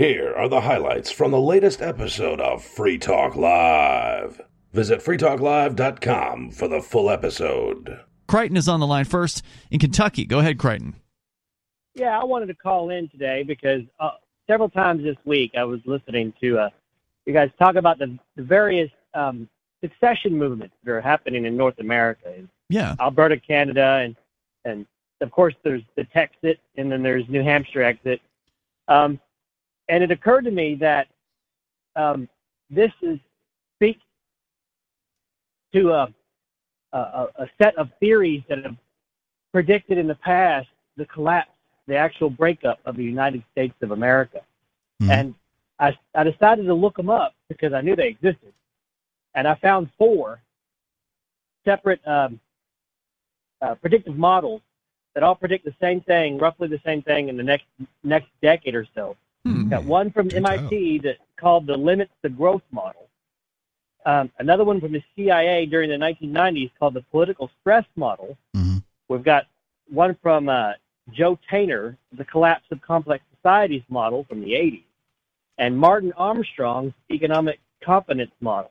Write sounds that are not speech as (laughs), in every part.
Here are the highlights from the latest episode of Free Talk Live. Visit freetalklive.com for the full episode. Crichton is on the line first in Kentucky. Go ahead, Crichton. Yeah, I wanted to call in today because uh, several times this week I was listening to uh, you guys talk about the, the various um, succession movements that are happening in North America. Yeah. Alberta, Canada, and and of course there's the Texit, and then there's New Hampshire exit. Um, and it occurred to me that um, this is speak to a, a, a set of theories that have predicted in the past the collapse, the actual breakup of the United States of America. Mhm. And I, I decided to look them up because I knew they existed. And I found four separate um, uh, predictive models that all predict the same thing, roughly the same thing in the next next decade or so. Got one from Do MIT that called the limits to growth model. Um, another one from the CIA during the 1990s called the political stress model. Mhm. We've got one from uh, Joe Tainter, the collapse of complex societies model from the 80s, and Martin Armstrong's economic confidence model.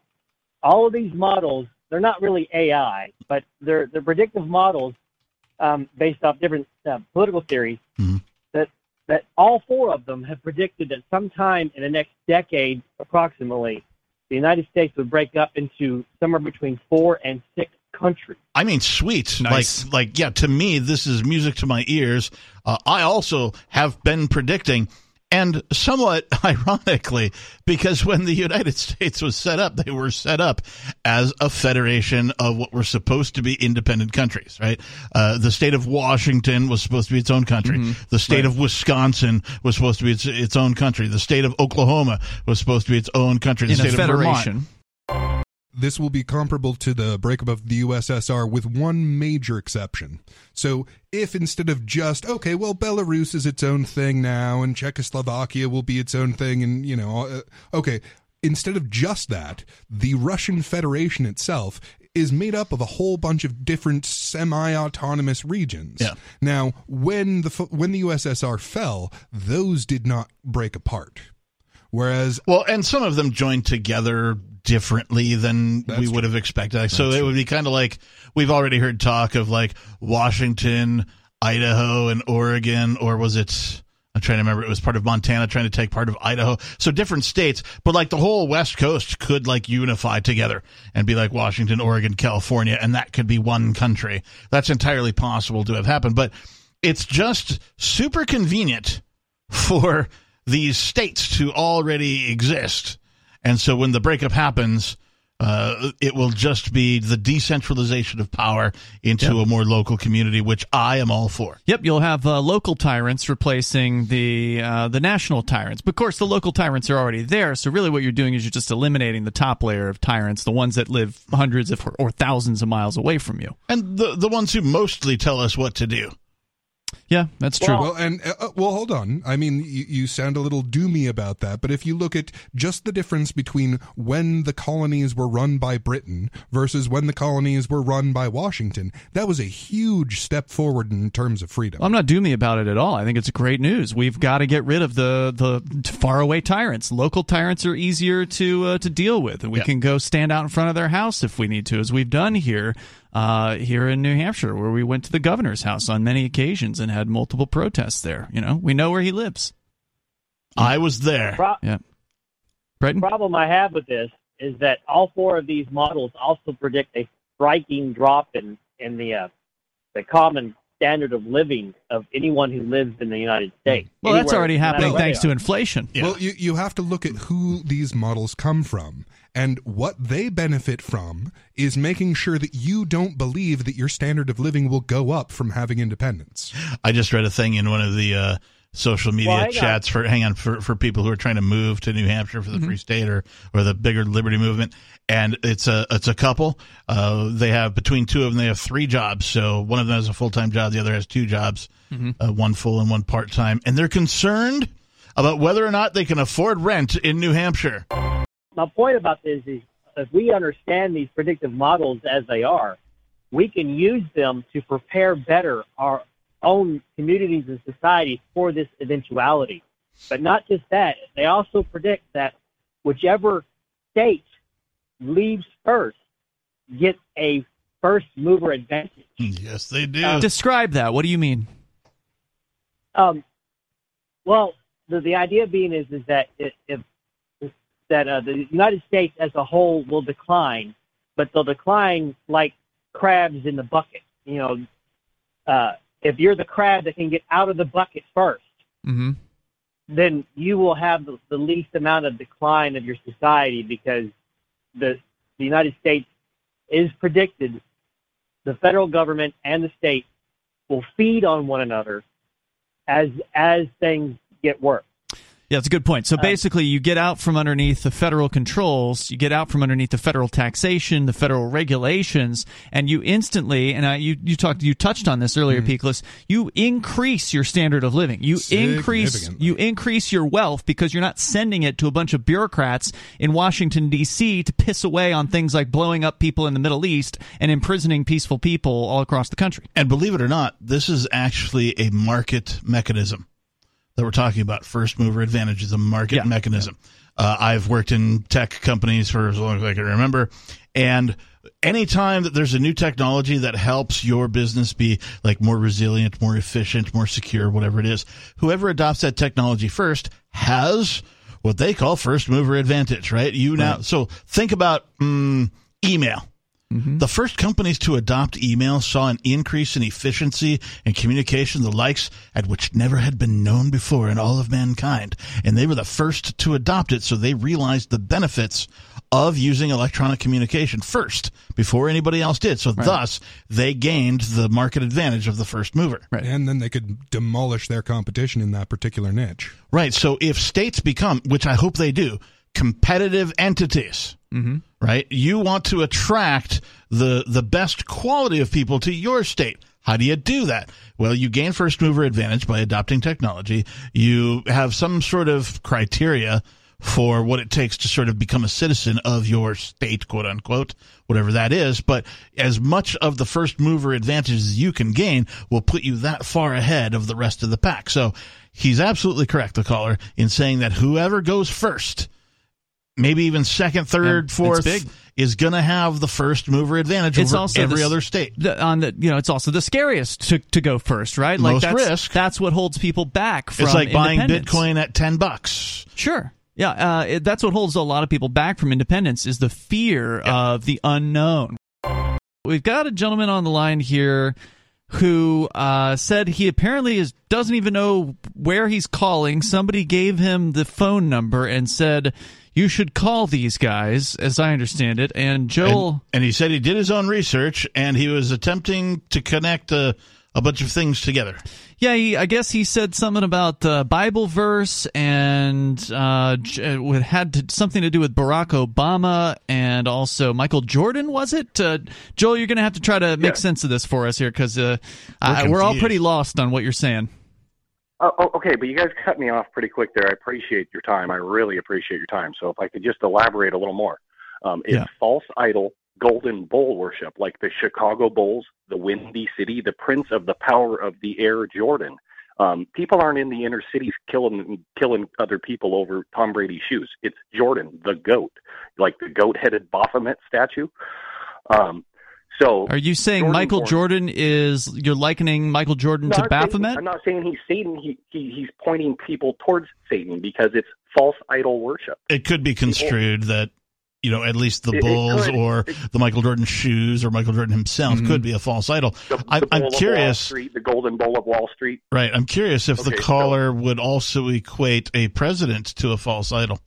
All of these models, they're not really AI, but they're, they're predictive models um, based off different uh, political theories Mhm. That, that all four of them have predicted that sometime in the next decade, approximately, the United States would break up into somewhere between four and six countries. I mean, sweet. Nice. Like, like, yeah. To me, this is music to my ears. Uh, I also have been predicting, and somewhat (laughs) ironically, because when the United (laughs) States was set up, they were set up as a federation of what were supposed to be independent countries. Right? Uh, the state of Washington was supposed to be its own country. The state of Wisconsin was supposed to be its, its own country. The state of Oklahoma was supposed to be its own country. The In a state of Vermont. This will be comparable to the breakup of the USSR with one major exception. So, if instead of just, okay, well, Belarus is its own thing now and Czechoslovakia will be its own thing, and, you know, uh, okay, instead of just that, the Russian Federation itself is made up of a whole bunch of different semi-autonomous regions. Yeah. Now, when the when the USSR fell, those did not break apart. Whereas Well, and some of them joined together differently than That's we true. would have expected. so That's it true. would be kind of like we've already heard talk of like Washington, Idaho, and Oregon, or was it? I'm trying to remember. It was part of Montana trying to take part of Idaho. So different states, but like the whole West Coast could like unify together and be like Washington, Oregon, California, and that could be one country. That's entirely possible to have happened, but it's just super convenient for these states to already exist. And so when the breakup happens, uh, it will just be the decentralization of power into a more local community, which I am all for. Yep, you'll have uh, local tyrants replacing the uh, the national tyrants. But of course, the local tyrants are already there. So really, what you're doing is you're just eliminating the top layer of tyrants, the ones that live hundreds of, or thousands of miles away from you. And the, the ones who mostly tell us what to do. Yeah, that's true. Well, and uh, uh, well, hold on. I mean, you, you sound a little doomy about that, but if you look at just the difference between when the colonies were run by Britain versus when the colonies were run by Washington, that was a huge step forward in terms of freedom. I'm not doomy about it at all. I think it's great news. We've got to get rid of the the faraway tyrants. Local tyrants are easier to uh, to deal with, and we Yeah. can go stand out in front of their house if we need to, as we've done here uh, here in New Hampshire, where we went to the governor's house on many occasions and had multiple protests there. You know, we know where he lives. I was there. Pro- Yeah, Brighton. problem I have with this is that all four of these models also predict a striking drop in in the uh, the common standard of living of anyone who lives in the United States. Well, that's already happening thanks to inflation. Yeah. Well, you, you have to look at who these models come from. And what they benefit from is making sure that you don't believe that your standard of living will go up from having independence. I just read a thing in one of the uh, social media Well, hang on. chats for hang on for, for people who are trying to move to New Hampshire for the Free State or or the bigger Liberty movement, and it's a it's a couple. Uh, they have between two of them they have three jobs. So one of them has a full time job, the other has two jobs, uh, one full and one part time, and they're concerned about whether or not they can afford rent in New Hampshire. My point about this is if we understand these predictive models as they are, we can use them to prepare better our own communities and societies for this eventuality. But not just that, they also predict that whichever state leaves first gets a first mover advantage. Yes, they do. Uh, Describe that. What do you mean? Um, well, the, the idea being is is that it, if that uh, the United States as a whole will decline, but they'll decline like crabs in the bucket. You know, uh, if you're the crab that can get out of the bucket first, hmm then you will have the, the least amount of decline of your society because the the United States is predicted the federal government and the state will feed on one another as as things get worse. Yeah, it's a good point. So Uh, basically, you get out from underneath the federal controls, you get out from underneath the federal taxation, the federal regulations, and you instantly and I, you you talked you touched on this earlier, Peakless. You increase your standard of living. You increase you increase your wealth because you're not sending it to a bunch of bureaucrats in Washington D.C. to piss away on things like blowing up people in the Middle East and imprisoning peaceful people all across the country. And believe it or not, this is actually a market mechanism that we're talking about. First mover advantage is a market Yeah. mechanism. Uh, I've worked in tech companies for as long as I can remember, and anytime that there's a new technology that helps your business be like more resilient, more efficient, more secure, whatever it is, whoever adopts that technology first has what they call first mover advantage, right? You now, so think about mm, email. Mm-hmm. The first companies to adopt email saw an increase in efficiency and communication, the likes at which never had been known before in all of mankind. And they were the first to adopt it, so they realized the benefits of using electronic communication first before anybody else did. So thus, they gained the market advantage of the first mover. Right. And then they could demolish their competition in that particular niche. Right. So if states become, which I hope they do, competitive entities, mm-hmm. Right? You want to attract the the best quality of people to your state. How do you do that? Well, you gain first mover advantage by adopting technology. You have some sort of criteria for what it takes to sort of become a citizen of your state, quote unquote, whatever that is. But as much of the first mover advantage as you can gain will put you that far ahead of the rest of the pack. So he's absolutely correct, the caller, in saying that whoever goes first, maybe even second, third, it's fourth, is going to have the first mover advantage It's over also every the- other state. the, on the you know it's also the scariest to, to go first right like Most that's, risk. that's what holds people back from It's like buying. Bitcoin at 10 bucks. sure yeah uh, it, that's what holds a lot of people back from independence is the fear of the unknown we've got a gentleman on the line here who uh, said he apparently is doesn't even know where he's calling somebody gave him the phone number and said you should call these guys as i understand it and joel And, and he said he did his own research and he was attempting to connect a, a bunch of things together. Yeah, he, I guess he said something about the Bible verse and uh, it had to, something to do with Barack Obama and also Michael Jordan. Was it? Uh, Joel, you're going to have to try to make sense of this for us here because uh, I- we're all pretty lost on what you're saying. Oh, oh, okay, but you guys cut me off pretty quick there. I appreciate your time. I really appreciate your time. So if I could just elaborate a little more, um, it's Yeah. false idol, golden bull worship, like the Chicago Bulls, the Windy City, the Prince of the Power of the Air, Jordan. Um, people aren't in the inner cities killing killing other people over Tom Brady's shoes. It's Jordan, the goat, like the goat-headed Baphomet statue. Um, so Are you saying Jordan Michael born. Jordan is you're likening Michael Jordan to I'm saying- Baphomet? I'm not saying he's Satan. He, he he's pointing people towards Satan because it's false idol worship. It could be construed that, you know, at least the It- it Bulls could. or It- the Michael Jordan shoes or Michael Jordan himself Mhm. could be a false idol. The, I, the I'm of Wall curious, Street, the golden bowl of Wall Street. right? I'm curious if the Okay, so- caller would also equate a president to a false idol.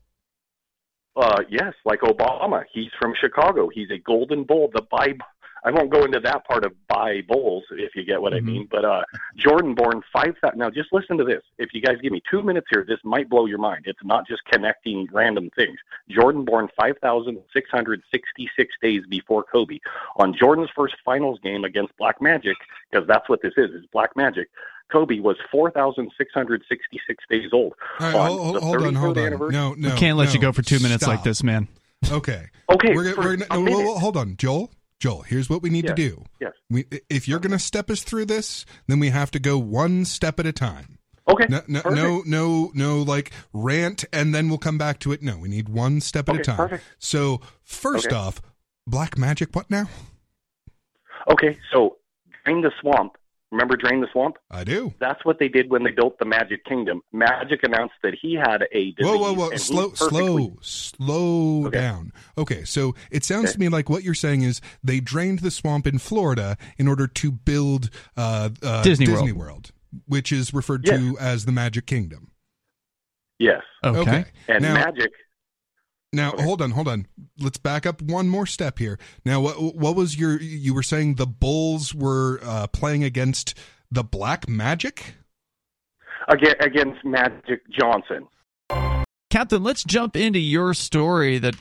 Uh, yes, like Obama. He's from Chicago. He's a golden bull. The Bible. I won't go into that part of Bibles, if you get what Mhm. I mean. But uh, Jordan born five thousand. Now, just listen to this. If you guys give me two minutes here, this might blow your mind. It's not just connecting random things. Jordan born five thousand six hundred sixty-six days before Kobe. On Jordan's first finals game against Black Magic, because that's what this is. Is Black Magic. Kobe was four thousand six hundred sixty-six days old. All right, On hold, the hold on, hold on. anniversary- No, no. we can't let you go for two minutes like this, man. Okay. Okay, We're, for we're, a gonna- whoa, whoa, hold on, Joel. Joel, here's what we need to do. yes. We, if you're going to step us through this, then we have to go one step at a time. Okay. No, no, no, no, no, like rant, and then we'll come back to it. No, we need one step at a time. perfect. So, first Okay. off, black magic. What now? Okay, so drain the swamp. Remember drain the swamp? I do. That's what they did when they built the Magic Kingdom. Magic announced that he had a disease. Whoa, whoa, whoa! and Slow, perfectly- slow, slow Okay. down. Okay, so it sounds Okay. to me like what you're saying is they drained the swamp in Florida in order to build uh, uh, Disney Disney World. World, which is referred Yes. to as the Magic Kingdom. Yes, Okay. and Now- Magic. Now, Okay. hold on, hold on. Let's back up one more step here. Now, what what was your? You were saying the Bulls were uh, playing against the Black Magic. Again, against Magic Johnson. Captain, let's jump into your story that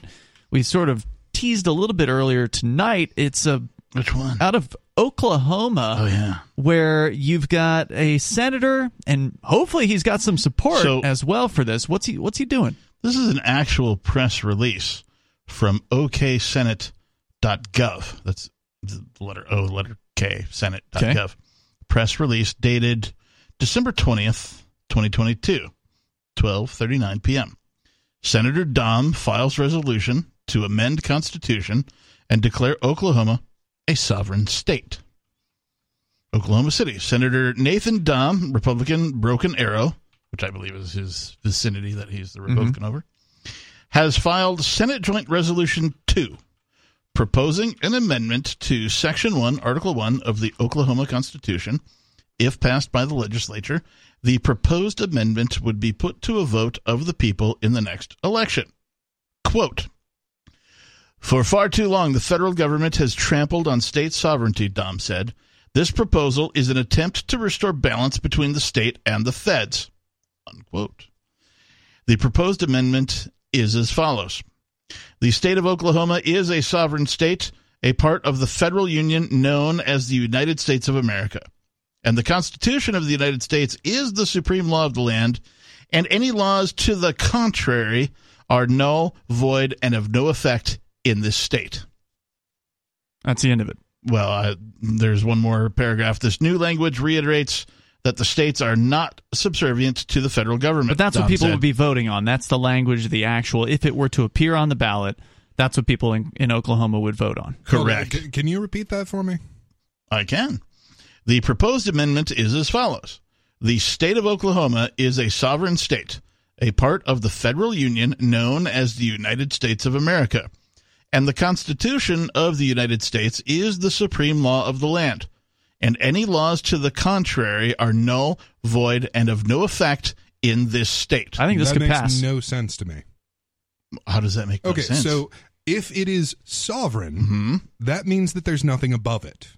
we sort of teased a little bit earlier tonight. It's a Which one? out of Oklahoma Oh yeah. where you've got a senator and hopefully he's got some support So- as well for this. What's he what's he doing? This is an actual press release from oksenate.gov. That's the letter O, letter K, senate.gov. Press release dated December 20th, 2022, 12:39 p.m. Senator Dahm files resolution to amend constitution and declare Oklahoma a sovereign state. Oklahoma City. Senator Nathan Dahm, Republican Broken Arrow, which I believe is his vicinity that he's the mm-hmm. Republican over, has filed Senate Joint Resolution 2, proposing an amendment to Section 1, Article 1 of the Oklahoma Constitution. If passed by the legislature, the proposed amendment would be put to a vote of the people in the next election. Quote For far too long, the federal government has trampled on state sovereignty, Dahm said. This proposal is an attempt to restore balance between the state and the feds. Unquote. The proposed amendment is as follows The state of Oklahoma is a sovereign state, a part of the federal union known as the United States of America. And the Constitution of the United States is the supreme law of the land, and any laws to the contrary are null, void, and of no effect in this state. That's the end of it. Well, uh, there's one more paragraph. This new language reiterates that the states are not subservient to the federal government. But that's what people said. would be voting on. That's the language, the actual if it were to appear on the ballot, that's what people in, in Oklahoma would vote on. Correct. c- Can you repeat that for me? I can. The proposed amendment is as follows The state of Oklahoma is a sovereign state, a part of the federal union known as the United States of America. And the Constitution of the United States is the supreme law of the land. And any laws to the contrary are null, void, and of no effect in this state. I think this that could makes pass. no sense to me. How does that make no Okay, sense? so if it is sovereign, hmm that means that there's nothing above it.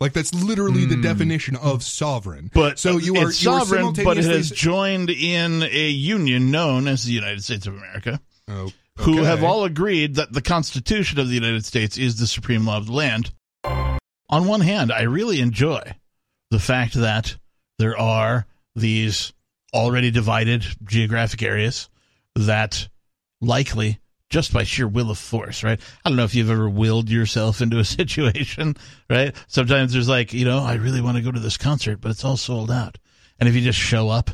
Like that's literally the Hmm. definition of sovereign. But so you are it's you are sovereign, but it has joined in a union known as the United States of America. Oh, who have all agreed that the Constitution of the United States is the supreme law of the land. On one hand, I really enjoy the fact that there are these already divided geographic areas that likely just by sheer will of force, right? I don't know if you've ever willed yourself into a (laughs) situation, right? Sometimes there's like, you know, I really want to go to this concert, but it's all sold out. And if you just show up,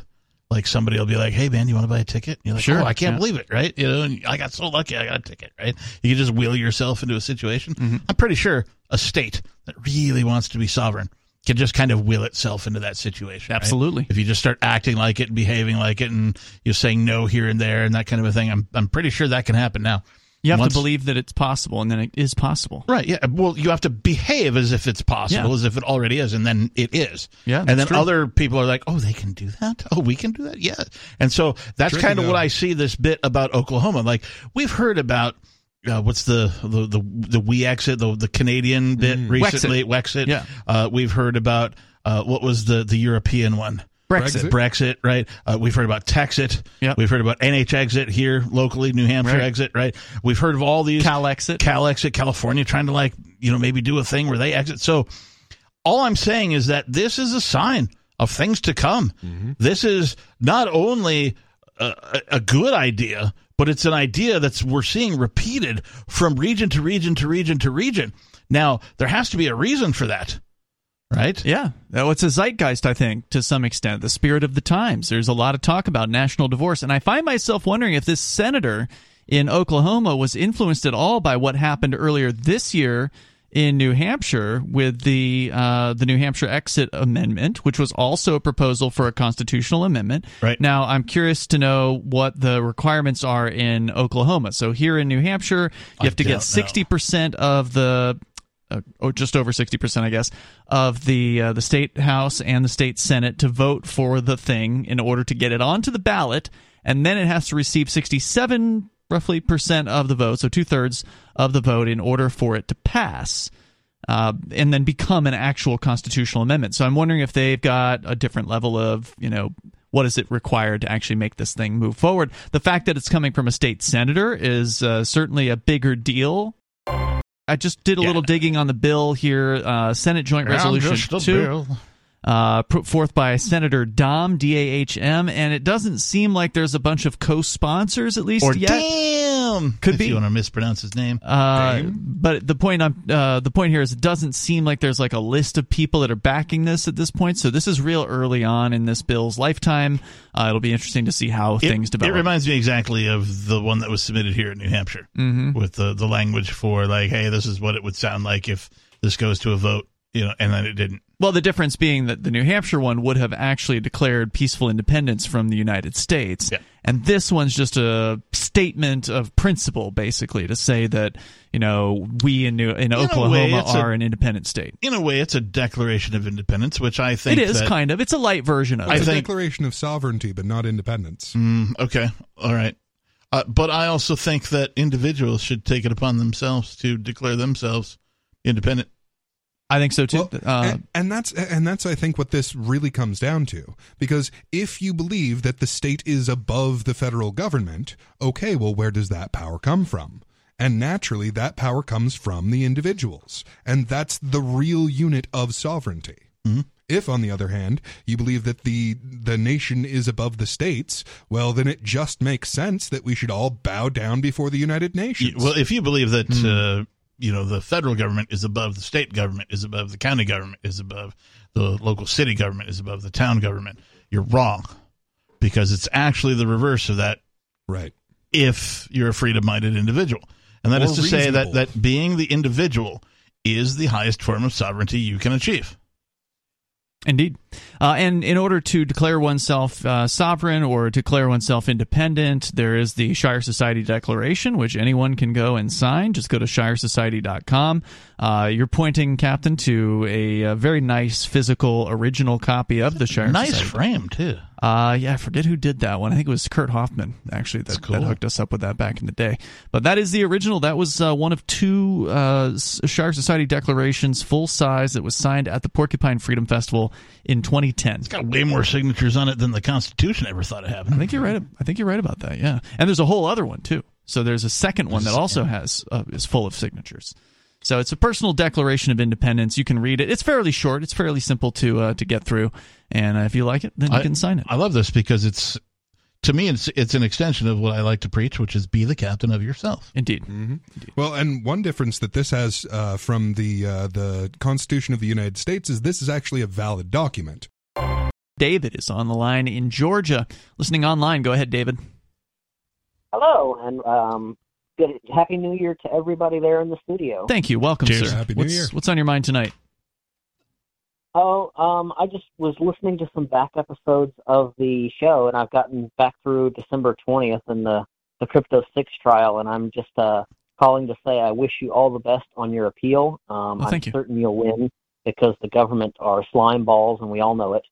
like somebody will be like, "Hey man, you want to buy a ticket?" And you're like, Sure, "Oh, I can't yeah. believe it!" Right? You know, and I got so lucky, I got a ticket. Right? You can just will yourself into a situation. Mm-hmm. I'm pretty sure a state that really wants to be sovereign can just kind of will itself into that situation. right? Absolutely. If you just start acting like it and behaving like it, and you're saying no here and there and that kind of a thing, I'm I'm pretty sure that can happen now. You have Once- to believe that it's possible, and then it is possible. Right. Yeah. Well, you have to behave as if it's possible, Yeah. as if it already is, and then it is. Yeah, And then true. other people are like, "Oh, they can do that. Oh, we can do that. Yeah." And so that's kind of what. I see this bit about Oklahoma. Like we've heard about. Uh, what's the the the the we exit the the Canadian bit recently Wexit. Yeah. Uh, we've heard about uh, what was the the European one Brexit. Brexit, right? Uh, we've heard about Texit. Yep. We've heard about NH exit here locally, New Hampshire Right. exit, right? We've heard of all these Cal exit. Cal exit, California trying to like, you know, maybe do a thing where they exit. So all I'm saying is that this is a sign of things to come. This is not only a- a good idea, but it's an idea that's we're seeing repeated from region to region to region to region. Now, there has to be a reason for that. right? Yeah, well, it's a zeitgeist, I think, to some extent, the spirit of the times. There's a lot of talk about national divorce, and I find myself wondering if this senator in Oklahoma was influenced at all by what happened earlier this year in New Hampshire with the uh, the New Hampshire Exit Amendment, which was also a proposal for a constitutional amendment. Right. Now, I'm curious to know what the requirements are in Oklahoma. So here in New Hampshire, you have to get 60 percent of the uh, or just over 60%, I guess, of the uh, the state house and the state senate to vote for the thing in order to get it onto the ballot, and then it has to receive 67 roughly percent of the vote, so two thirds of the vote, in order for it to pass. Uh, and then become an actual constitutional amendment. So I'm wondering if they've got a different level of, you know, what is it required to actually make this thing move forward? The fact that it's coming from a state senator is uh, certainly a bigger deal I just did a Yeah. little digging on the bill here. Uh, Senate Joint I'm Resolution 2, bill. Uh, put forth by Senator Dahm, D A H M, and it doesn't seem like there's a bunch of co sponsors, at least Or yet. damn, Could if be. you want to mispronounce his name. Uh, but the point I'm uh, the point here is it doesn't seem like there's like a list of people that are backing this at this point. So this is real early on in this bill's lifetime. Uh, it'll be interesting to see how It- things develop. It reminds me exactly of the one that was submitted here in New Hampshire Mm-hmm. with the, the language for like, hey, this is what it would sound like if this goes to a vote, you know, and then it didn't. Well, the difference being that the New Hampshire one would have actually declared peaceful independence from the United States. Yeah. And this one's just a statement of principle, basically, to say that, you know, we in, New, in, a way, Oklahoma a- are an independent state. In a way, it's a declaration of independence, which I think It is, that, kind of. It's a light version of I it. It's a think- declaration of sovereignty, but not independence. Mm, okay, all right. Uh, but I also think that individuals should take it upon themselves to declare themselves independent. I think so, too. Well, uh, and, and that's and that's I think what this really comes down to. Because if you believe that the state is above the federal government, okay, well, where does that power come from? And naturally, that power comes from the individuals, and that's the real unit of sovereignty. If, on the other hand, you believe that the the nation is above the states, well, then it just makes sense that we should all bow down before the United Nations. Well, if you believe that uh, you know the federal government is above the state government, is above the county government, is above the local city government, is above the town government, you're wrong because it's actually the reverse of that. right. If you're a freedom-minded individual, and that is to say that that being the individual is the highest form of sovereignty you can achieve. Indeed. Uh, and in order to declare oneself uh, sovereign or declare oneself independent, there is the Shire Society Declaration, which anyone can go and sign. Just go to shiresociety.com. Uh, you're pointing, Captain, to a, uh very nice physical original copy of the Shire Society. Nice Society. frame too. Uh, yeah, I forget who did that one. I think it was Kurt Hoffman, actually, that, cool. that hooked us up with that back in the day. But that is the original. That was uh, one of two uh, S- Shire Society declarations, full size, that was signed at the Porcupine Freedom Festival in 2010. It's Got way more signatures on it than the Constitution ever thought it had. I think you're right. I think you're right about that. Yeah, and there's a whole other one too. So there's a second one that also has uh, is full of signatures. So it's a personal declaration of independence. You can read it. It's fairly short. It's fairly simple to uh, to get through. And uh, if you like it, then you I- can sign it. I love this because it's to me it's it's an extension of what I like to preach, which is be the captain of yourself. Indeed. Well, and one difference that this has uh, from the uh, the Constitution of the United States is this is actually a valid document. David is on the line in Georgia, listening online. Go ahead, David. Hello, and um, good Happy New Year to everybody there in the studio. Thank you. Welcome, Cheers. sir. Happy New what's, Year. What's on your mind tonight? Oh, um, I just was listening to some back episodes of the show, and I've gotten back through December twentieth and the the Crypto Six trial, and I'm just uh, calling to say I wish you all the best on your appeal. Um, Well, thank I'm you. certain you'll win because the government are slime balls, and we all know it.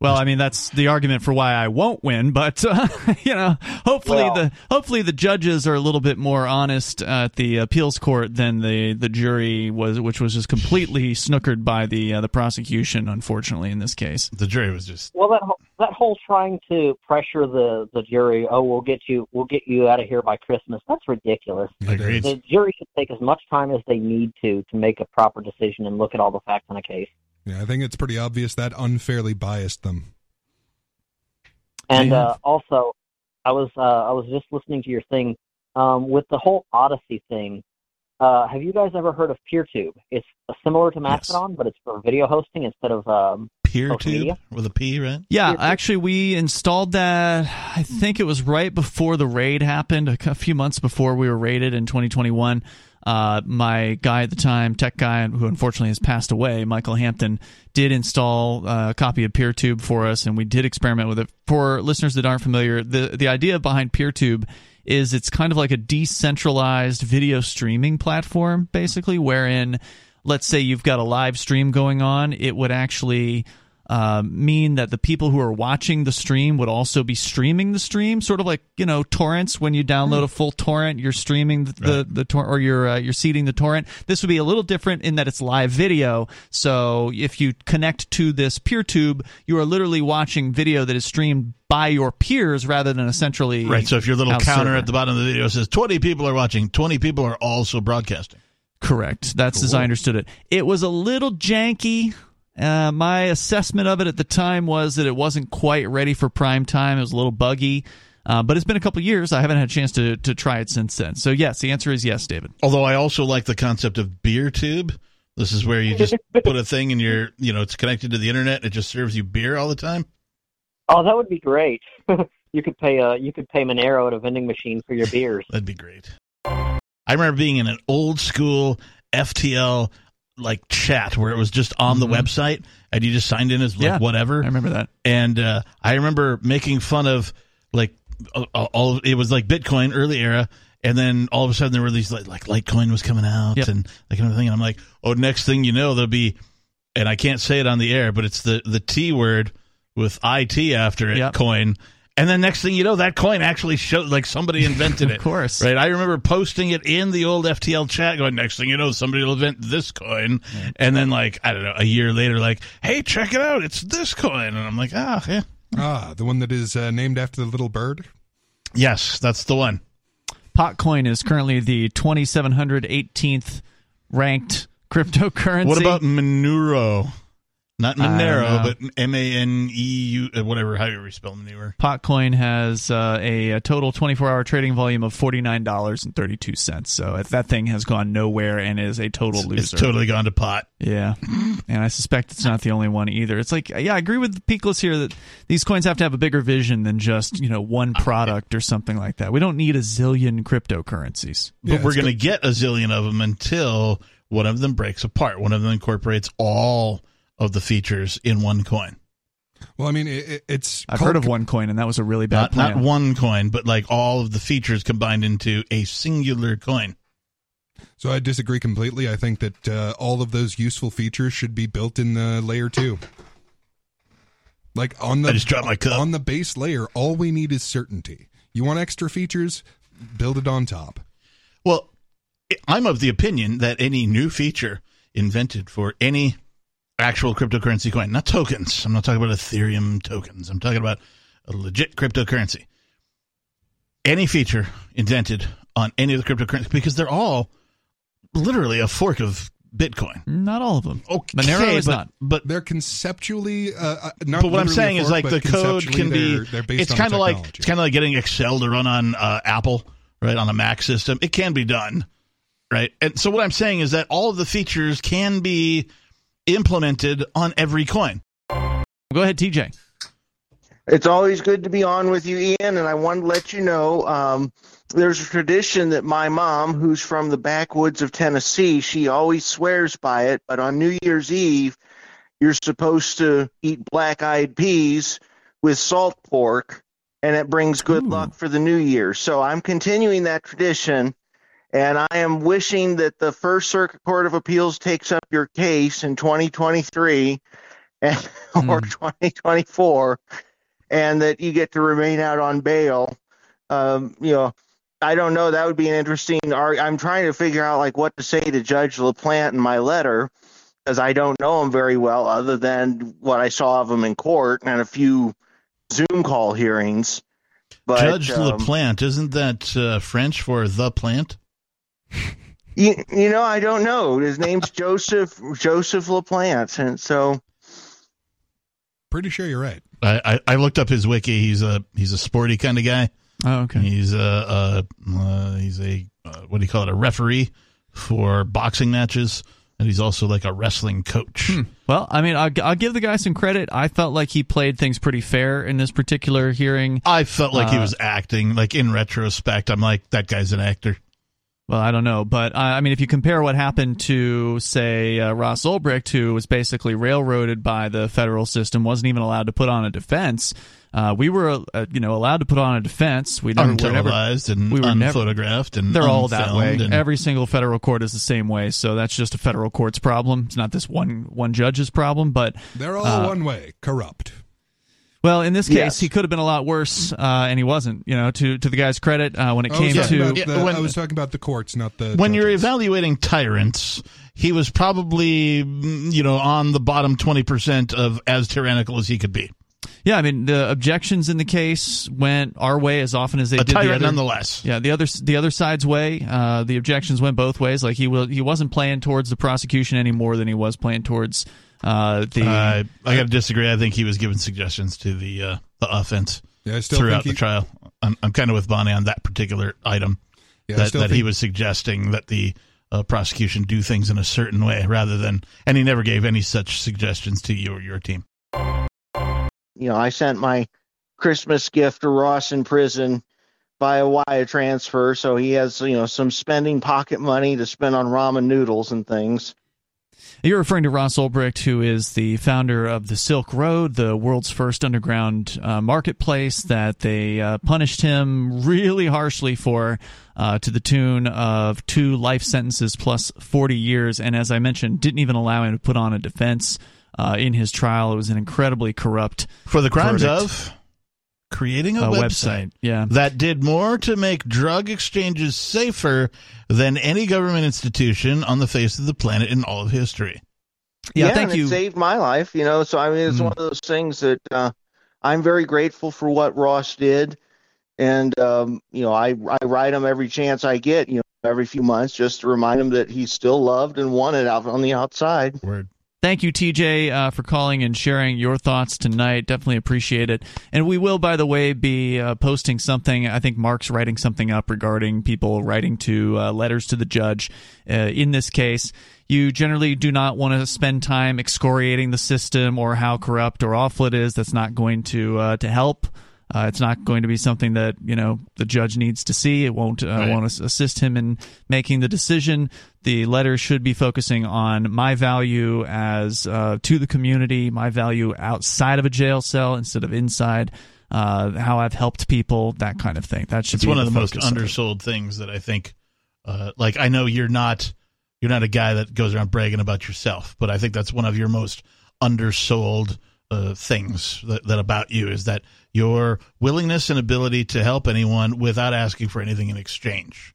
Well, I mean that's the argument for why I won't win, but (laughs) uh, you know, hopefully Well- the hopefully the judges are a little bit more honest at the appeals court than the the jury was, which was just completely snookered by the uh, the prosecution. Unfortunately, in this case, The jury was just Well, that whole, that whole trying to pressure the the jury, oh, we'll get you, we'll get you out of here by Christmas. That's ridiculous. agreed. the jury should take as much time as they need to to make a proper decision and look at all the facts in a case. Yeah, I think it's pretty obvious that unfairly biased them. And uh, also, I was uh, I was just listening to your thing um, with the whole Odysee thing. Uh, have you guys ever heard of PeerTube? It's uh, similar to Mastodon, but it's for video hosting instead of um, PeerTube with a P, right? Yeah, Peer-to- actually, we installed that. I think it was right before the raid happened, a few months before we were raided in 2021. Uh, my guy at the time, tech guy, who unfortunately has passed away, Michael Hampton, did install uh, a copy of PeerTube for us, and we did experiment with it. For listeners that aren't familiar, the the idea behind PeerTube is it's kind of like a decentralized video streaming platform, basically, wherein let's say you've got a live stream going on, it would actually uh, mean that the people who are watching the stream would also be streaming the stream, sort of like you know torrents. When you download a full torrent, you're streaming the the, the tor- or you're uh, you're seeding the torrent. This would be a little different in that it's live video. So if you connect to this PeerTube, you are literally watching video that is streamed by your peers rather than essentially Right. So if your little counter server. at the bottom of the video says 20 people are watching, 20 people are also broadcasting. Correct. That's as I understood it. It was a little janky. Uh, my assessment of it at the time was that it wasn't quite ready for prime time. It was a little buggy. Uh, but it's been a couple years. I haven't had a chance to, to try it since then. So, yes, the answer is yes, David. Although I also like the concept of beer tube. This is where you just (laughs) put a thing in your, you know, it's connected to the internet. It just serves you beer all the time. Oh, that would be great. (laughs) you could pay a, you could pay Monero at a vending machine for your beers. (laughs) That'd be great. I remember being in an old school FTL like chat where it was just on the website and you just signed in as like Yeah. whatever. I remember that. and uh, I remember making fun of like all, all it was like Bitcoin early era, and then all of a sudden there were these like, like Litecoin was coming out Yep. and that kind of thing, and I'm like, oh, next thing you know there'll be, and I can't say it on the air, but it's the the T word with it after it, Yep. coin. And then next thing you know, that coin actually showed like somebody invented (laughs) it. Of course. right? I remember posting it in the old FTL chat, going, "Next thing you know, somebody will invent this coin," and then like I don't know, a year later, like, "Hey, check it out, it's this coin," and I'm like, "Ah, yeah, Ah, the one that is uh, named after the little bird. yes, that's the one." Potcoin is currently the 2718th ranked cryptocurrency. What about Monero? Not Monero, but M A N E U, uh, whatever, however you spell Monero. Potcoin has uh, a, a total 24-hour trading volume of $49.32. So if that thing has gone nowhere and is a total loser. It's totally gone to pot. Yeah, (clears throat) and I suspect it's not the only one either. It's like, yeah, I agree with Peakless here that these coins have to have a bigger vision than just you know one product or something like that. We don't need a zillion cryptocurrencies. But Yeah, we're going to get a zillion of them until one of them breaks apart. One of them incorporates all of the features in one coin. Well, I mean, it, it- it's. I've called- heard of one coin, and that was a really bad Not, plan. not one coin, but like all of the features combined into a singular coin. So I disagree completely. I think that uh, all of those useful features should be built in the layer two. Like on the I just dropped my cup. on the base layer, all we need is certainty. You want extra features? Build it on top. Well, I'm of the opinion that any new feature invented for any actual cryptocurrency coin, not tokens. I'm not talking about Ethereum tokens. I'm talking about a legit cryptocurrency. Any feature invented on any of the cryptocurrencies, because they're all literally a fork of Bitcoin. Not all of them. Okay, Monero is but, not. But They're conceptually uh, uh, not. but what I'm literally a saying is like the code can be they're, they're based it's kind of like it's kind of like getting Excel to run on uh, Apple, right? On a Mac system. It can be done, right? And so what I'm saying is that all of the features can be implemented on every coin. Go ahead, TJ. It's always good to be on with you, Ian, and I want to let you know um, there's a tradition that my mom, who's from the backwoods of Tennessee, she always swears by it. But on New Year's Eve, you're supposed to eat black eyed peas with salt pork, and it brings good Ooh. luck for the new year. So I'm continuing that tradition, and I am wishing that the First Circuit Court of Appeals takes up your case in 2023 (laughs) and, or Hmm. 2024 and that you get to remain out on bail. Um, you know, I don't know. That would be an interesting. I'm trying to figure out like what to say to Judge LaPlante in my letter because I don't know him very well, other than what I saw of him in court and a few Zoom call hearings. But Judge um, LaPlante, isn't that uh, French for the plant? You, you know, I don't know. His name's (laughs) Joseph Joseph LaPlante, and so Pretty sure you're right. I, I, I looked up his wiki. He's a he's a sporty kind of guy. Oh, okay. He's a, uh uh he's a uh, what do you call it? A referee for boxing matches, and he's also like a wrestling coach. Well, I mean, I'll, I'll give the guy some credit. I felt like he played things pretty fair in this particular hearing. I felt like he Uh, was acting. Like in retrospect, I'm like that guy's an actor. Well, I don't know, but uh, I mean, if you compare what happened to, say, uh, Ross Ulbricht, who was basically railroaded by the federal system, wasn't even allowed to put on a defense. Uh, we were, uh, you know, allowed to put on a defense. We never, we're never, and we were never- unphotographed and they're all that way. and- Every single federal court is the same way, so that's just a federal court's problem. It's not this one one judge's problem. But They're all Uh, one way, corrupt. Well, in this case, Yes. he could have been a lot worse, uh, and he wasn't. You know, to to the guy's credit, uh, when it I came to the, when- I was talking about the courts, not the. when you're evaluating tyrants, he was probably mm, you know on the bottom twenty percent of as tyrannical as he could be. Yeah, I mean the objections in the case went our way as often as they A did the other. nonetheless. Yeah, the other the other side's way. Uh, the objections went both ways. Like he will, he wasn't playing towards the prosecution any more than he was playing towards uh, the. Uh, I got to disagree. I think he was giving suggestions to the uh, the offense Yeah, I still throughout think the trial. I'm, I'm kind of with Bonnie on that particular item. Yeah, I that still that he was suggesting that the uh, prosecution do things in a certain way rather than, and he never gave any such suggestions to you or your team. You know, I sent my Christmas gift to Ross in prison via wire transfer, so he has you know some spending pocket money to spend on ramen noodles and things. You're referring to Ross Ulbricht, who is the founder of the Silk Road, the world's first underground uh, marketplace that they uh, punished him really harshly for, uh, to the tune of two life sentences plus 40 years. And as I mentioned, didn't even allow him to put on a defense uh, in his trial. It was an incredibly corrupt For the crimes verdict. of creating a uh, website. website. Yeah. that did more to make drug exchanges safer than any government institution on the face of the planet in all of history. Yeah, thank and you. It saved my life, you know. So I mean, it's Mhm. one of those things that uh, I'm very grateful for what Ross did, and um, you know, I I write him every chance I get, you know, every few months, just to remind him that he's still loved and wanted out on the outside. Word. Thank you, TJ, uh, for calling and sharing your thoughts tonight. Definitely appreciate it. And we will, by the way, be uh, posting something. I think Mark's writing something up regarding people writing to uh, letters to the judge. Uh, in this case, you generally do not want to spend time excoriating the system or how corrupt or awful it is. That's not going to uh, to help. Uh, it's not going to be something that you know the judge needs to see. It won't uh, Right. won't assist him in making the decision. The letter should be focusing on my value as uh, to the community, my value outside of a jail cell instead of inside. Uh, how I've helped people, that kind of thing. That should It's be one of the most undersold things that I think. Uh, like I know you're not you're not a guy that goes around bragging about yourself, but I think that's one of your most undersold uh, things that, that about you is that your willingness and ability to help anyone without asking for anything in exchange.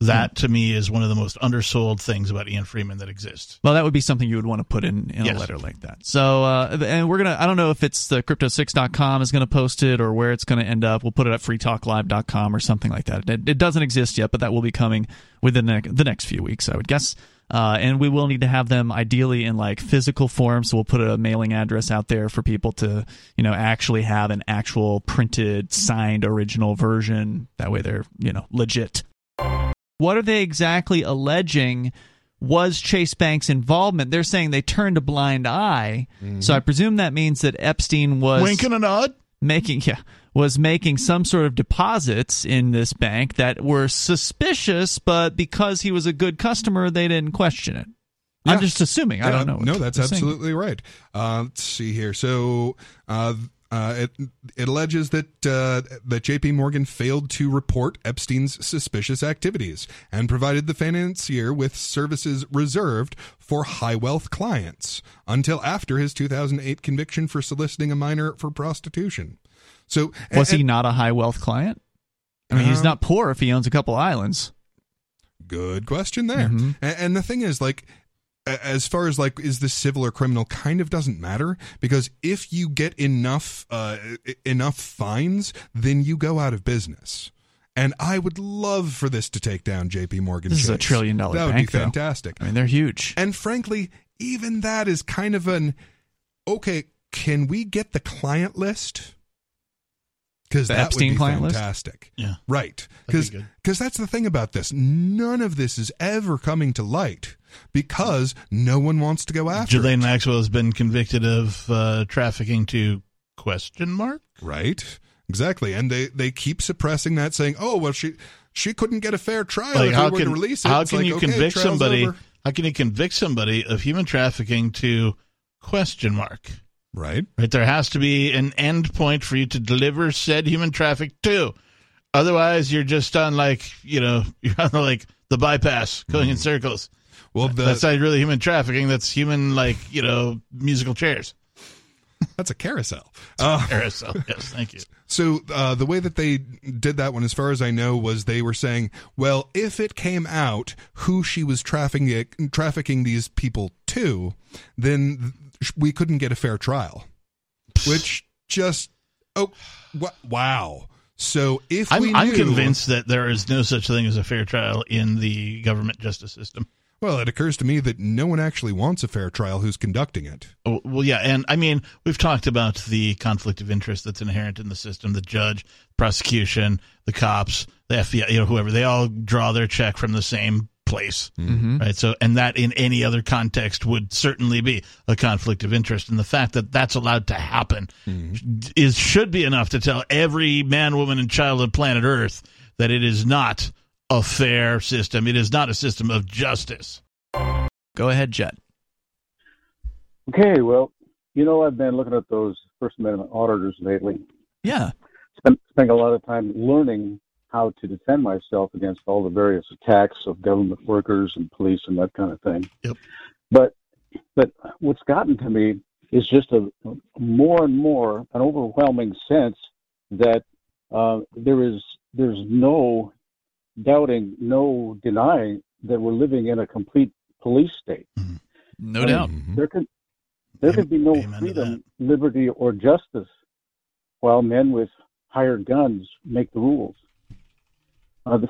That to me is one of the most undersold things about Ian Freeman that exists. Well, that would be something you would want to put in, in a letter like that. So, uh, and we're going to, I don't know if it's the crypto6.com is going to post it or where it's going to end up. We'll put it at freetalklive.com or something like that. It, it doesn't exist yet, but that will be coming within the, the next few weeks, I would guess. Uh, and we will need to have them ideally in like physical form. So we'll put a mailing address out there for people to, you know, actually have an actual printed, signed original version. That way they're, you know, legit. What are they exactly alleging was Chase Bank's involvement? They're saying they turned a blind eye. So I presume that means that Epstein was Wink and a nod. Making yeah, was making some sort of deposits in this bank that were suspicious, but because he was a good customer, they didn't question it. I'm just assuming. I don't know. No, that's they're saying. absolutely right. Uh, let's see here. So uh, uh, it, it alleges that uh, that J.P. Morgan failed to report Epstein's suspicious activities and provided the financier with services reserved for high wealth clients until after his 2008 conviction for soliciting a minor for prostitution. So Was and- he not a high wealth client? I mean, he's not poor if he owns a couple islands. Good question there. Mhm. A- And the thing is, like, as far as like, is this civil or criminal, kind of doesn't matter because if you get enough uh, enough fines, then you go out of business. And I would love for this to take down J.P. Morgan. This is a trillion dollar That would bank, be though. fantastic. I mean, they're huge. And frankly, even that is kind of an okay. Can we get the client list? Because that Epstein would be client list? fantastic. Yeah. right. That'd Because that's the thing about this. None of this is ever coming to light because no one wants to go after Ghislaine. Maxwell has been convicted of uh, trafficking to question mark. Right. Exactly. And they they keep suppressing that, saying, "Oh, well, she she couldn't get a fair trial Like if how we were can to release it." how It's can like, you okay, convict somebody? over. How can you convict somebody of human trafficking to question mark? Right. Right, there has to be an end point for you to deliver said human traffic to. Otherwise, you're just on like you know (laughs) you're on like the bypass going in circles. Well, the, that's not really human trafficking. That's human like you know musical chairs. (laughs) that's a carousel. Uh, Carousel. yes, thank you. (laughs) So uh, the way that they did that one, as far as I know, was they were saying, well, if it came out who she was trafficking trafficking these people to, then we couldn't get a fair trial. Which just oh wow. So if I'm, I'm convinced that there is no such thing as a fair trial in the government justice system. well, it occurs to me that no one actually wants a fair trial who's conducting it. Oh, well, yeah, and I mean we've talked about the conflict of interest that's inherent in the system. The judge, prosecution, the cops, the FBI, you know, whoever they all draw their check from the same place, Mhm. right? So, and that in any other context would certainly be a conflict of interest. And the fact that that's allowed to happen is should be enough to tell every man, woman, and child on planet Earth that it is not a fair system. It is not a system of justice. Go ahead, Jet. Okay, well, you know, I've been looking at those First Amendment auditors lately. Yeah. Spent, spending a lot of time learning how to defend myself against all the various attacks of government workers and police and that kind of thing. Yep. But but what's gotten to me is just a more and more an overwhelming sense that uh, there is there's no doubting, no denying that we're living in a complete police state. No I mean, doubt. There could there could be no Amen freedom, liberty, or justice while men with hired guns make the rules. Uh, the,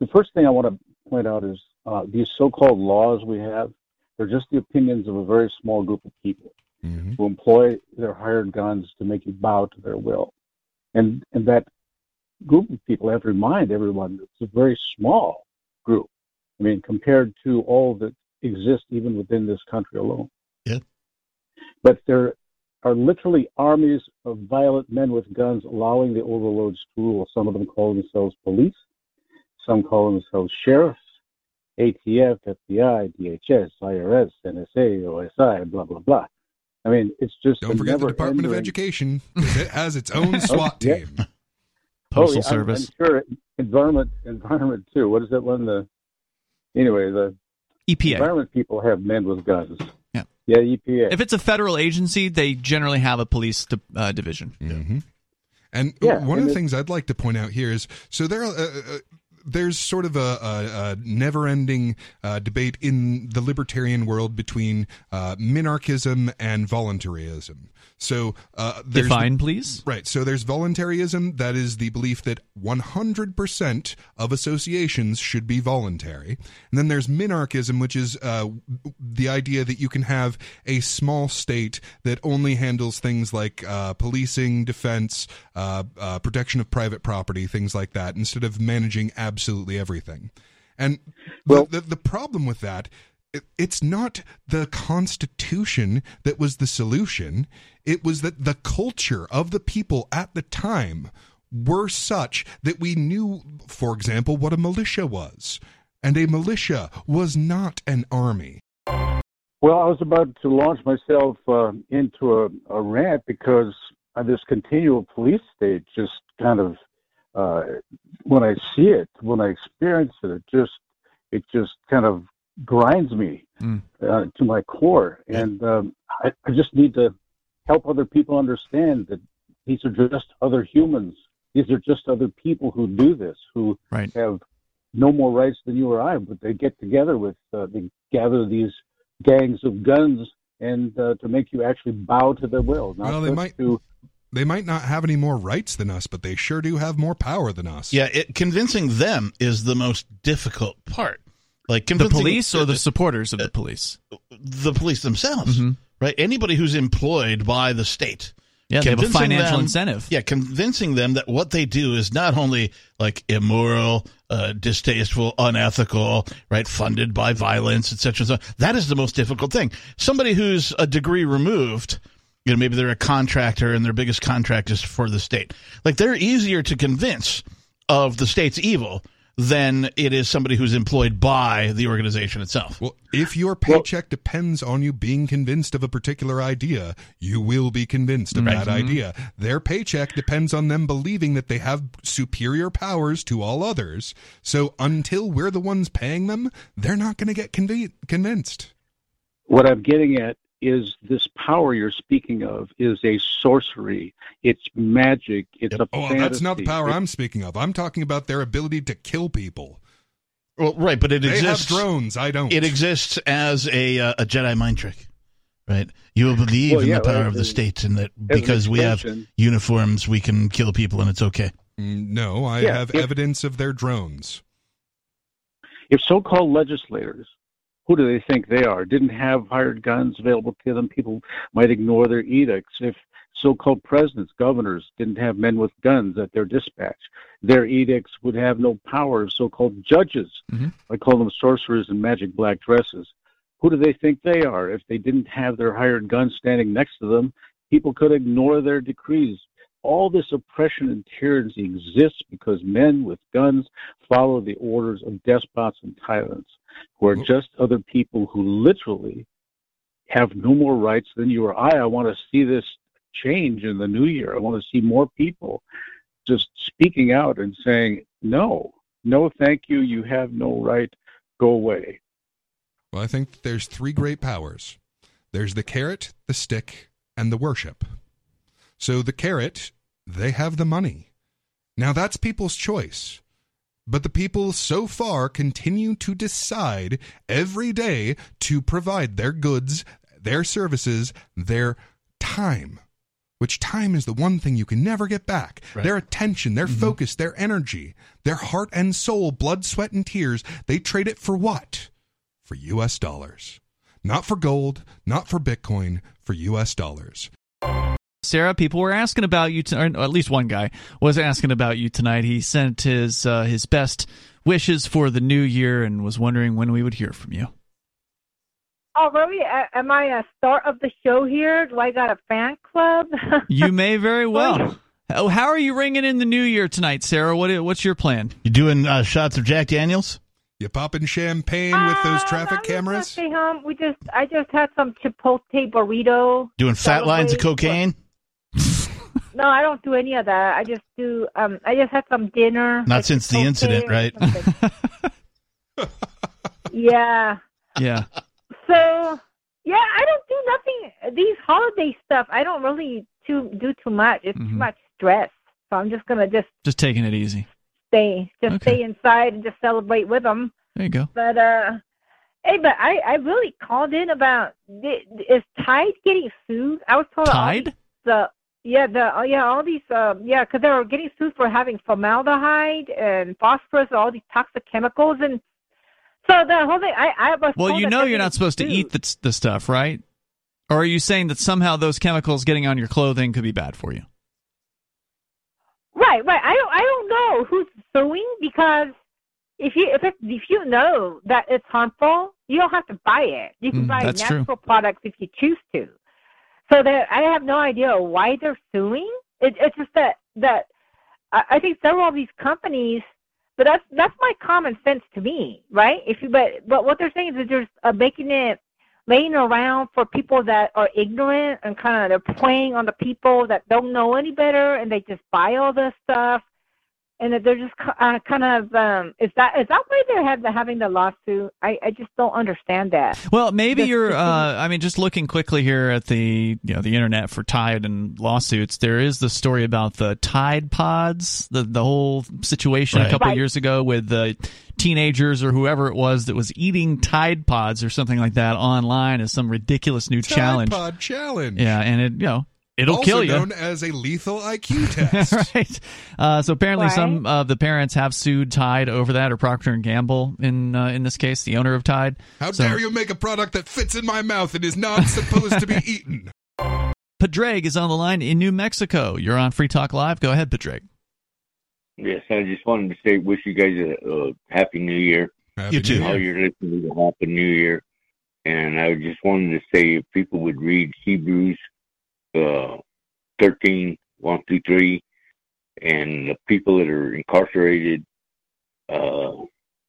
the first thing I want to point out is uh, these so-called laws we have. They're just the opinions of a very small group of people who employ their hired guns to make you bow to their will, and and that group of people I have to remind everyone it's a very small group. I mean, compared to all that exists even within this country alone. Yeah. But there are literally armies of violent men with guns allowing the overlords to rule. Some of them call themselves police, some call themselves sheriffs, ATF, FBI, DHS, IRS, NSA, OSI, blah, blah, blah. I mean, it's just Don't a forget the never Department of Education. It has its own (laughs) SWAT yeah. team. Postal Oh, yeah, I'm- Service. I'm, sure environment, environment too. What is that one? The anyway, the EPA. environment people have men with guns. Yeah. Yeah, EPA. If it's a federal agency, they generally have a police di- uh, division. hmm And Yeah, one and of the things I'd like to point out here is so there are. Uh, uh, there's sort of a, a, a never-ending uh, debate in the libertarian world between uh, minarchism and voluntarism. So uh, there's Define, please. Right. So there's voluntarism. That is the belief that 100% of associations should be voluntary. And then there's minarchism, which is uh, the idea that you can have a small state that only handles things like uh, policing, defense, uh, uh, protection of private property, things like that, instead of managing absolutely everything. And Well- the, the, the problem with that it- it's not the constitution that was the solution. It was that the culture of the people at the time were such that we knew for example what a militia was. And a militia was not an army. Well, I was about to launch myself uh, into a, a rant because this continual police state just kind of, uh, when I see it, when I experience it, it just, it just kind of grinds me Mm. uh, to my core, and um, I, I just need to help other people understand that these are just other humans. These are just other people who do this, who Right. have no more rights than you or I, but they get together with, uh, they gather these gangs of guns and uh, to make you actually bow to their will. Not Well, they might- to, they might not have any more rights than us but they sure do have more power than us Yeah, it, convincing them is the most difficult part. Like The police or the supporters of the police? the police themselves, Mhm. right? Anybody who's employed by the state, Yeah, they have a financial them- incentive. Yeah, convincing them that what they do is not only like immoral, uh, distasteful, unethical, right, funded by violence, etc. So that is the most difficult thing. Somebody who's a degree removed, you know, maybe they're a contractor and their biggest contract is for the state. Like they're easier to convince of the state's evil than it is somebody who's employed by the organization itself. Well, if your paycheck depends on you being convinced of a particular idea, you will be convinced of Right. that mm-hmm. idea. Their paycheck depends on them believing that they have superior powers to all others. So until we're the ones paying them, they're not going to get conve- convinced. What I'm getting at is this power you're speaking of is a sorcery. It's magic. It's a Oh, fantasy. that's not the power It's- I'm speaking of. I'm talking about their ability to kill people. Well, right, but it They exists. have drones. I don't. It exists as a uh, a Jedi mind trick, right? You will believe Well, in yeah, the power right, of the as- state, and that because we have uniforms, we can kill people, and it's okay. Mm, No, I Yeah, have if- evidence of their drones. if so-called legislators, who do they think they are, didn't have hired guns available to them, people might ignore their edicts. If so-called presidents, governors didn't have men with guns at their dispatch, their edicts would have no power. So-called judges, Mhm. I call them sorcerers in magic black dresses. Who do they think they are? If they didn't have their hired guns standing next to them, people could ignore their decrees. All this oppression and tyranny exists because men with guns follow the orders of despots and tyrants, who are mm-hmm. just other people who literally have no more rights than you or I. I want to see this change in the new year. I want to see more people just speaking out and saying, no, no, thank you. You have no right. Go away. Well, I think there's three great powers. There's the carrot, the stick, and the worship. So the carrot, they have the money. Now that's people's choice. But the people so far continue to decide every day to provide their goods, their services, their time. Which time is the one thing you can never get back. Right. Their attention, their mm-hmm. focus, their energy, their heart and soul, blood, sweat, and tears, they trade it for what? For US dollars. Not for gold, not for Bitcoin, for US dollars. Sarah, people were asking about you, t- or at least one guy was asking about you tonight. He sent his uh, his best wishes for the new year and was wondering when we would hear from you. Oh, really? Am I a star of the show here? Do I got a fan club? (laughs) You may very well. Oh, how are you ringing in the new year tonight, Sarah? What what's your plan? You doing uh, shots of Jack Daniels? You popping champagne with those Um, traffic I'm cameras? Stay home. We just, I just had some chipotle burrito. Doing fat lines of Celebrate. cocaine? No, I don't do any of that. I just do. Um, I just had some dinner. Not like since the incident, right? (laughs) yeah. Yeah. So yeah, I don't do nothing. These holiday stuff, I don't really too do too much. It's Mhm. too much stress. So I'm just gonna just Just taking it easy. stay, just Okay. stay inside and just celebrate with them. There you go. But uh, hey, but I I really called in about is Tide getting sued? I was told all Tide? the yeah the oh, yeah all these uh, yeah because they're getting sued for having formaldehyde and phosphorus all these toxic chemicals and so the whole thing I I was Well, you know you're not supposed to eat the, the stuff, right? Or are you saying that somehow those chemicals getting on your clothing could be bad for you? Right, right. I don't, I don't know who's suing because if you if it, if you know that it's harmful, you don't have to buy it. You can Mm, buy that's true. natural products if you choose to. So that I have no idea why they're suing. It, it's just that that I, I think several of these companies. But that's that's my common sense to me, right? If you but but what they're saying is that they're uh, making it laying around for people that are ignorant and kind of they're playing on the people that don't know any better and they just buy all this stuff and that they're just uh, kind of um is that is that why they're have, having the lawsuit i i just don't understand that Well, maybe Just you're. Uh, I mean, just looking quickly here at the you know the internet for Tide and lawsuits. There is the story about the Tide Pods, the the whole situation a couple Right. years ago with the teenagers or whoever it was that was eating Tide Pods or something like that online as some ridiculous new challenge. Tide Pod challenge. Yeah, and it you know it'll also kill you. known as a lethal IQ (laughs) test. (laughs) right. Uh, so apparently, Right. some of the parents have sued Tide over that, or Procter and Gamble in uh, in this case, the owner of Tide. How So- dare you make a product that fits in my mouth and is not supposed to be (laughs) eaten? Padraig is on the line in New Mexico. You're on Free Talk Live. Go ahead, Padraig. Yes, I just wanted to say, wish you guys a, a happy New Year. Happy You too. New All Year. your listeners a happy New Year. And I just wanted to say, if people would read Hebrews uh, 13, 1 through 3, and the people that are incarcerated, uh,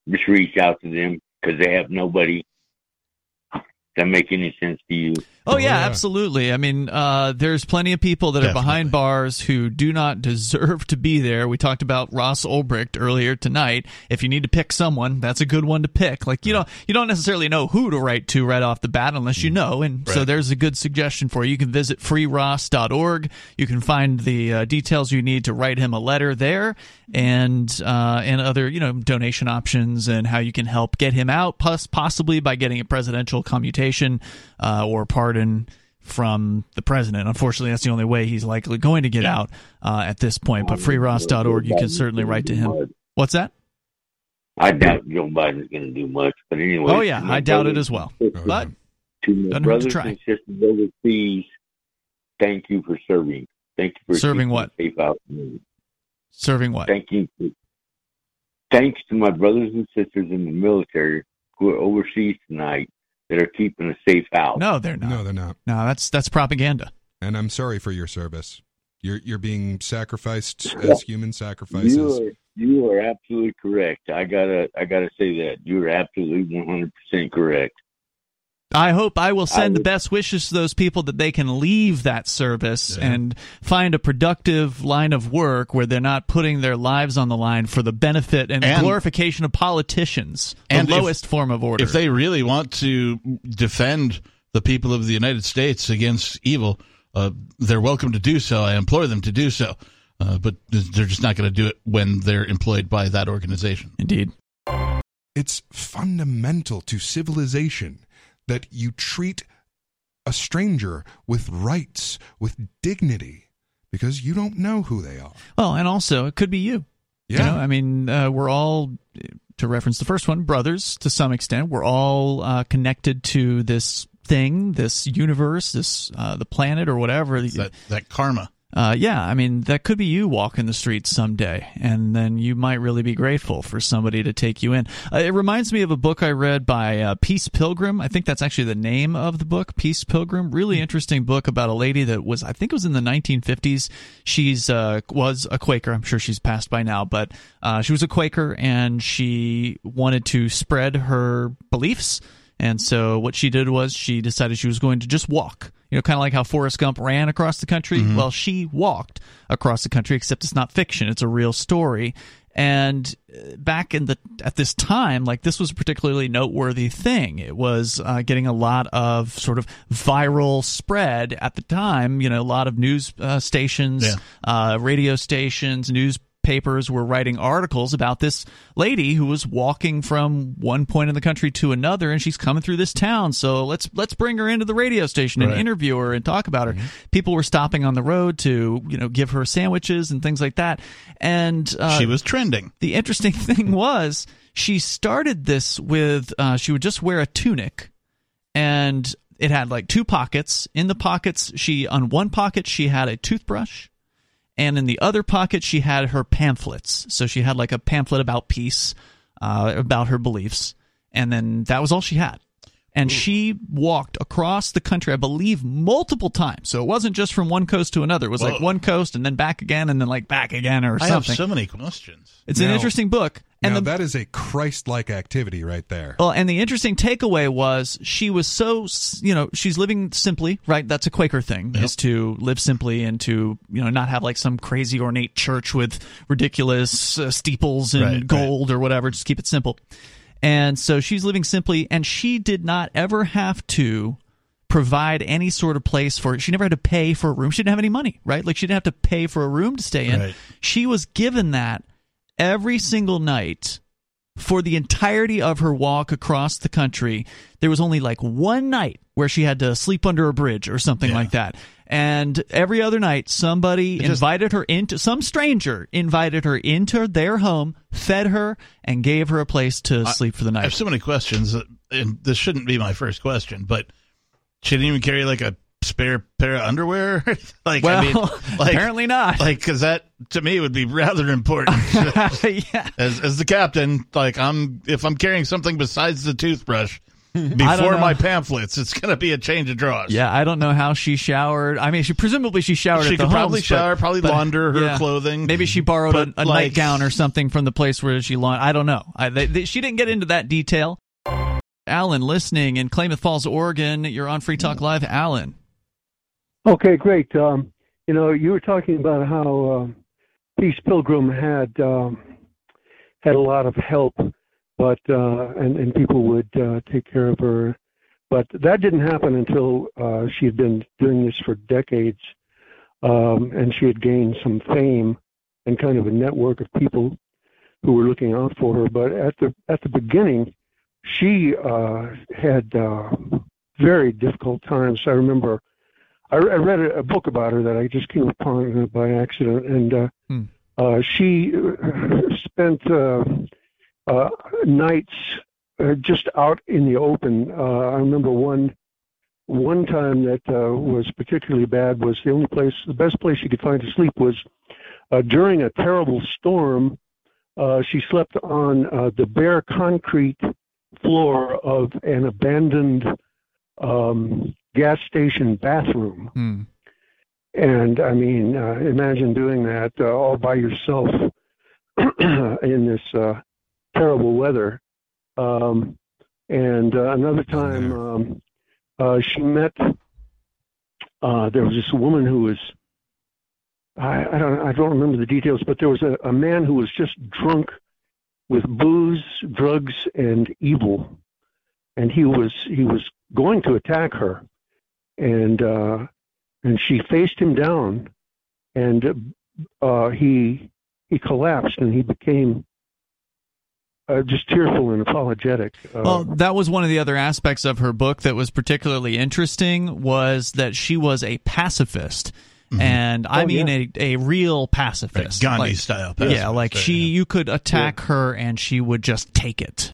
just reach out to them because they have nobody. Does that make any sense to you? Oh, Oh, yeah, yeah. absolutely. I mean, uh, there's plenty of people that are behind bars who do not deserve to be there. We talked about Ross Ulbricht earlier tonight. If you need to pick someone, that's a good one to pick. Like you don't you don't necessarily know who to write to right off the bat unless you know. And so there's a good suggestion for you. You can visit freeross.org. You can find the uh, details you need to write him a letter there, and uh, and other you know donation options and how you can help get him out, plus possibly by getting a presidential commutation uh, or pardon from the president. Unfortunately, that's the only way he's likely going to get out uh, at this point. But freeross.org, you can certainly write to him. What's that? I doubt Joe Biden's going to do much, but anyway. Oh yeah, I doubt it as well. sisters- But to my to brothers try. and sisters overseas, thank you for serving. Thank you for Serving what? Safe out. serving what? Thank you. For, thanks to my brothers and sisters in the military who are overseas tonight that are keeping us safe out. No, they're not. No, they're not. No, that's that's propaganda. And I'm sorry for your service. You're you're being sacrificed as human sacrifices. You are you are absolutely correct. I gotta I gotta say that you are absolutely one hundred percent correct. I hope I will send the would- best wishes to those people that they can leave that service Yeah. and find a productive line of work where they're not putting their lives on the line for the benefit and, And- glorification of politicians, the And if- lowest form of order. If they really want to defend the people of the United States against evil, uh, they're welcome to do so. I implore them to do so. Uh, but they're just not going to do it when they're employed by that organization. Indeed. It's fundamental to civilization that you treat a stranger with rights, with dignity, because you don't know who they are. Well, and also it could be you. You Yeah. know, I mean, uh, we're all, to reference the first one, brothers to some extent. We're all uh, connected to this thing, this universe, this uh, the planet or whatever. That that karma. Uh, yeah, I mean, that could be you walking the streets someday, and then you might really be grateful for somebody to take you in. Uh, it reminds me of a book I read by uh, Peace Pilgrim. I think that's actually the name of the book, Peace Pilgrim. Really interesting book about a lady that was, I think it was in the 1950s. She's uh, was a Quaker. I'm sure she's passed by now, but uh, she was a Quaker, and she wanted to spread her beliefs. And so what she did was she decided she was going to just walk. You know, kind of like how Forrest Gump ran across the country. Well, she walked across the country, except it's not fiction; it's a real story. And uh, back in the at this time, like this was a particularly noteworthy thing. It was uh, getting a lot of sort of viral spread at the time. You know, a lot of news uh, stations, Yeah. uh, radio stations, news papers were writing articles about this lady who was walking from one point in the country to another and she's coming through this town. So let's let's bring her into the radio station and Right. interview her and talk about her. People were stopping on the road to you know give her sandwiches and things like that. And uh, she was trending. the interesting (laughs) thing was she started this with uh, she would just wear a tunic and it had like two pockets. In the pockets she on one pocket she had a toothbrush and in the other pocket she had her pamphlets. So she had like a pamphlet about peace uh, about her beliefs. And then that was all she had. And she walked across the country i believe multiple times. So it wasn't just from one coast to another. It was like one coast and then back again and then like back again or I have something. so many questions. it's an interesting book and now the, that is a Christ-like activity right there. well, and the interesting takeaway was she was so, you know, she's living simply, right? That's a Quaker thing, is to live simply and to, you know, not have like some crazy ornate church with ridiculous uh, steeples and Right, right. gold or whatever. Just keep it simple. And so she's living simply, and she did not ever have to provide any sort of place for she never had to pay for a room she didn't have any money right like she didn't have to pay for a room to stay in Right. she was given that every single night for the entirety of her walk across the country, there was only like one night where she had to sleep under a bridge or something Yeah. like that. And every other night, somebody just- invited her into, some stranger invited her into their home, fed her, and gave her a place to sleep for the night. I have so many questions, uh, and this shouldn't be my first question, but she didn't even carry like a spare pair of underwear? (laughs) like, well, I mean, (laughs) like, apparently not. Like, because that to me would be rather important. (laughs) yeah. As as the captain, like I'm, if I'm carrying something besides the toothbrush before my pamphlets, it's gonna be a change of drawers. Yeah, I don't know how she showered. I mean, she presumably she showered. She at the could probably homes, but- shower, probably but- launder her yeah. clothing. Maybe she borrowed a, a like- nightgown or something from the place where she laundered. I don't know. I, they, they, she didn't get into that detail. Alan, listening in Klamath Falls, Oregon. You're on Free Talk Live, Alan. Okay, great. Um, you know, you were talking about how um, Peace Pilgrim had um, had a lot of help, but uh, and and people would uh, take care of her, but that didn't happen until uh, she had been doing this for decades, um, and she had gained some fame and kind of a network of people who were looking out for her. But at the at the beginning, she uh, had uh, very difficult times. I remember I, I read a, a book about her that I just came upon by accident, and uh, Hmm. uh, she (laughs) spent uh, uh, nights uh, just out in the open. Uh, I remember one one time that uh, was particularly bad was the only place, the best place she could find to sleep was uh, during a terrible storm. Uh, she slept on uh, the bare concrete floor of an abandoned um, gas station bathroom. Hmm. And I mean, uh, imagine doing that uh, all by yourself (clears throat) in this uh, terrible weather. Um, and uh, another time, um, uh, she met. Uh, there was this woman who was. I, I don't. I don't remember the details, but there was a, a man who was just drunk with booze, drugs, and evil, and he was he was going to attack her, and uh, and she faced him down, and uh, he he collapsed and he became uh, just tearful and apologetic. Uh, Well, that was one of the other aspects of her book that was particularly interesting was that she was a pacifist. And I Oh, mean yeah. a, a real pacifist. Gandhi Like- style Pacifist. Yeah, pacifist, like yeah. she you could attack her and she would just take it.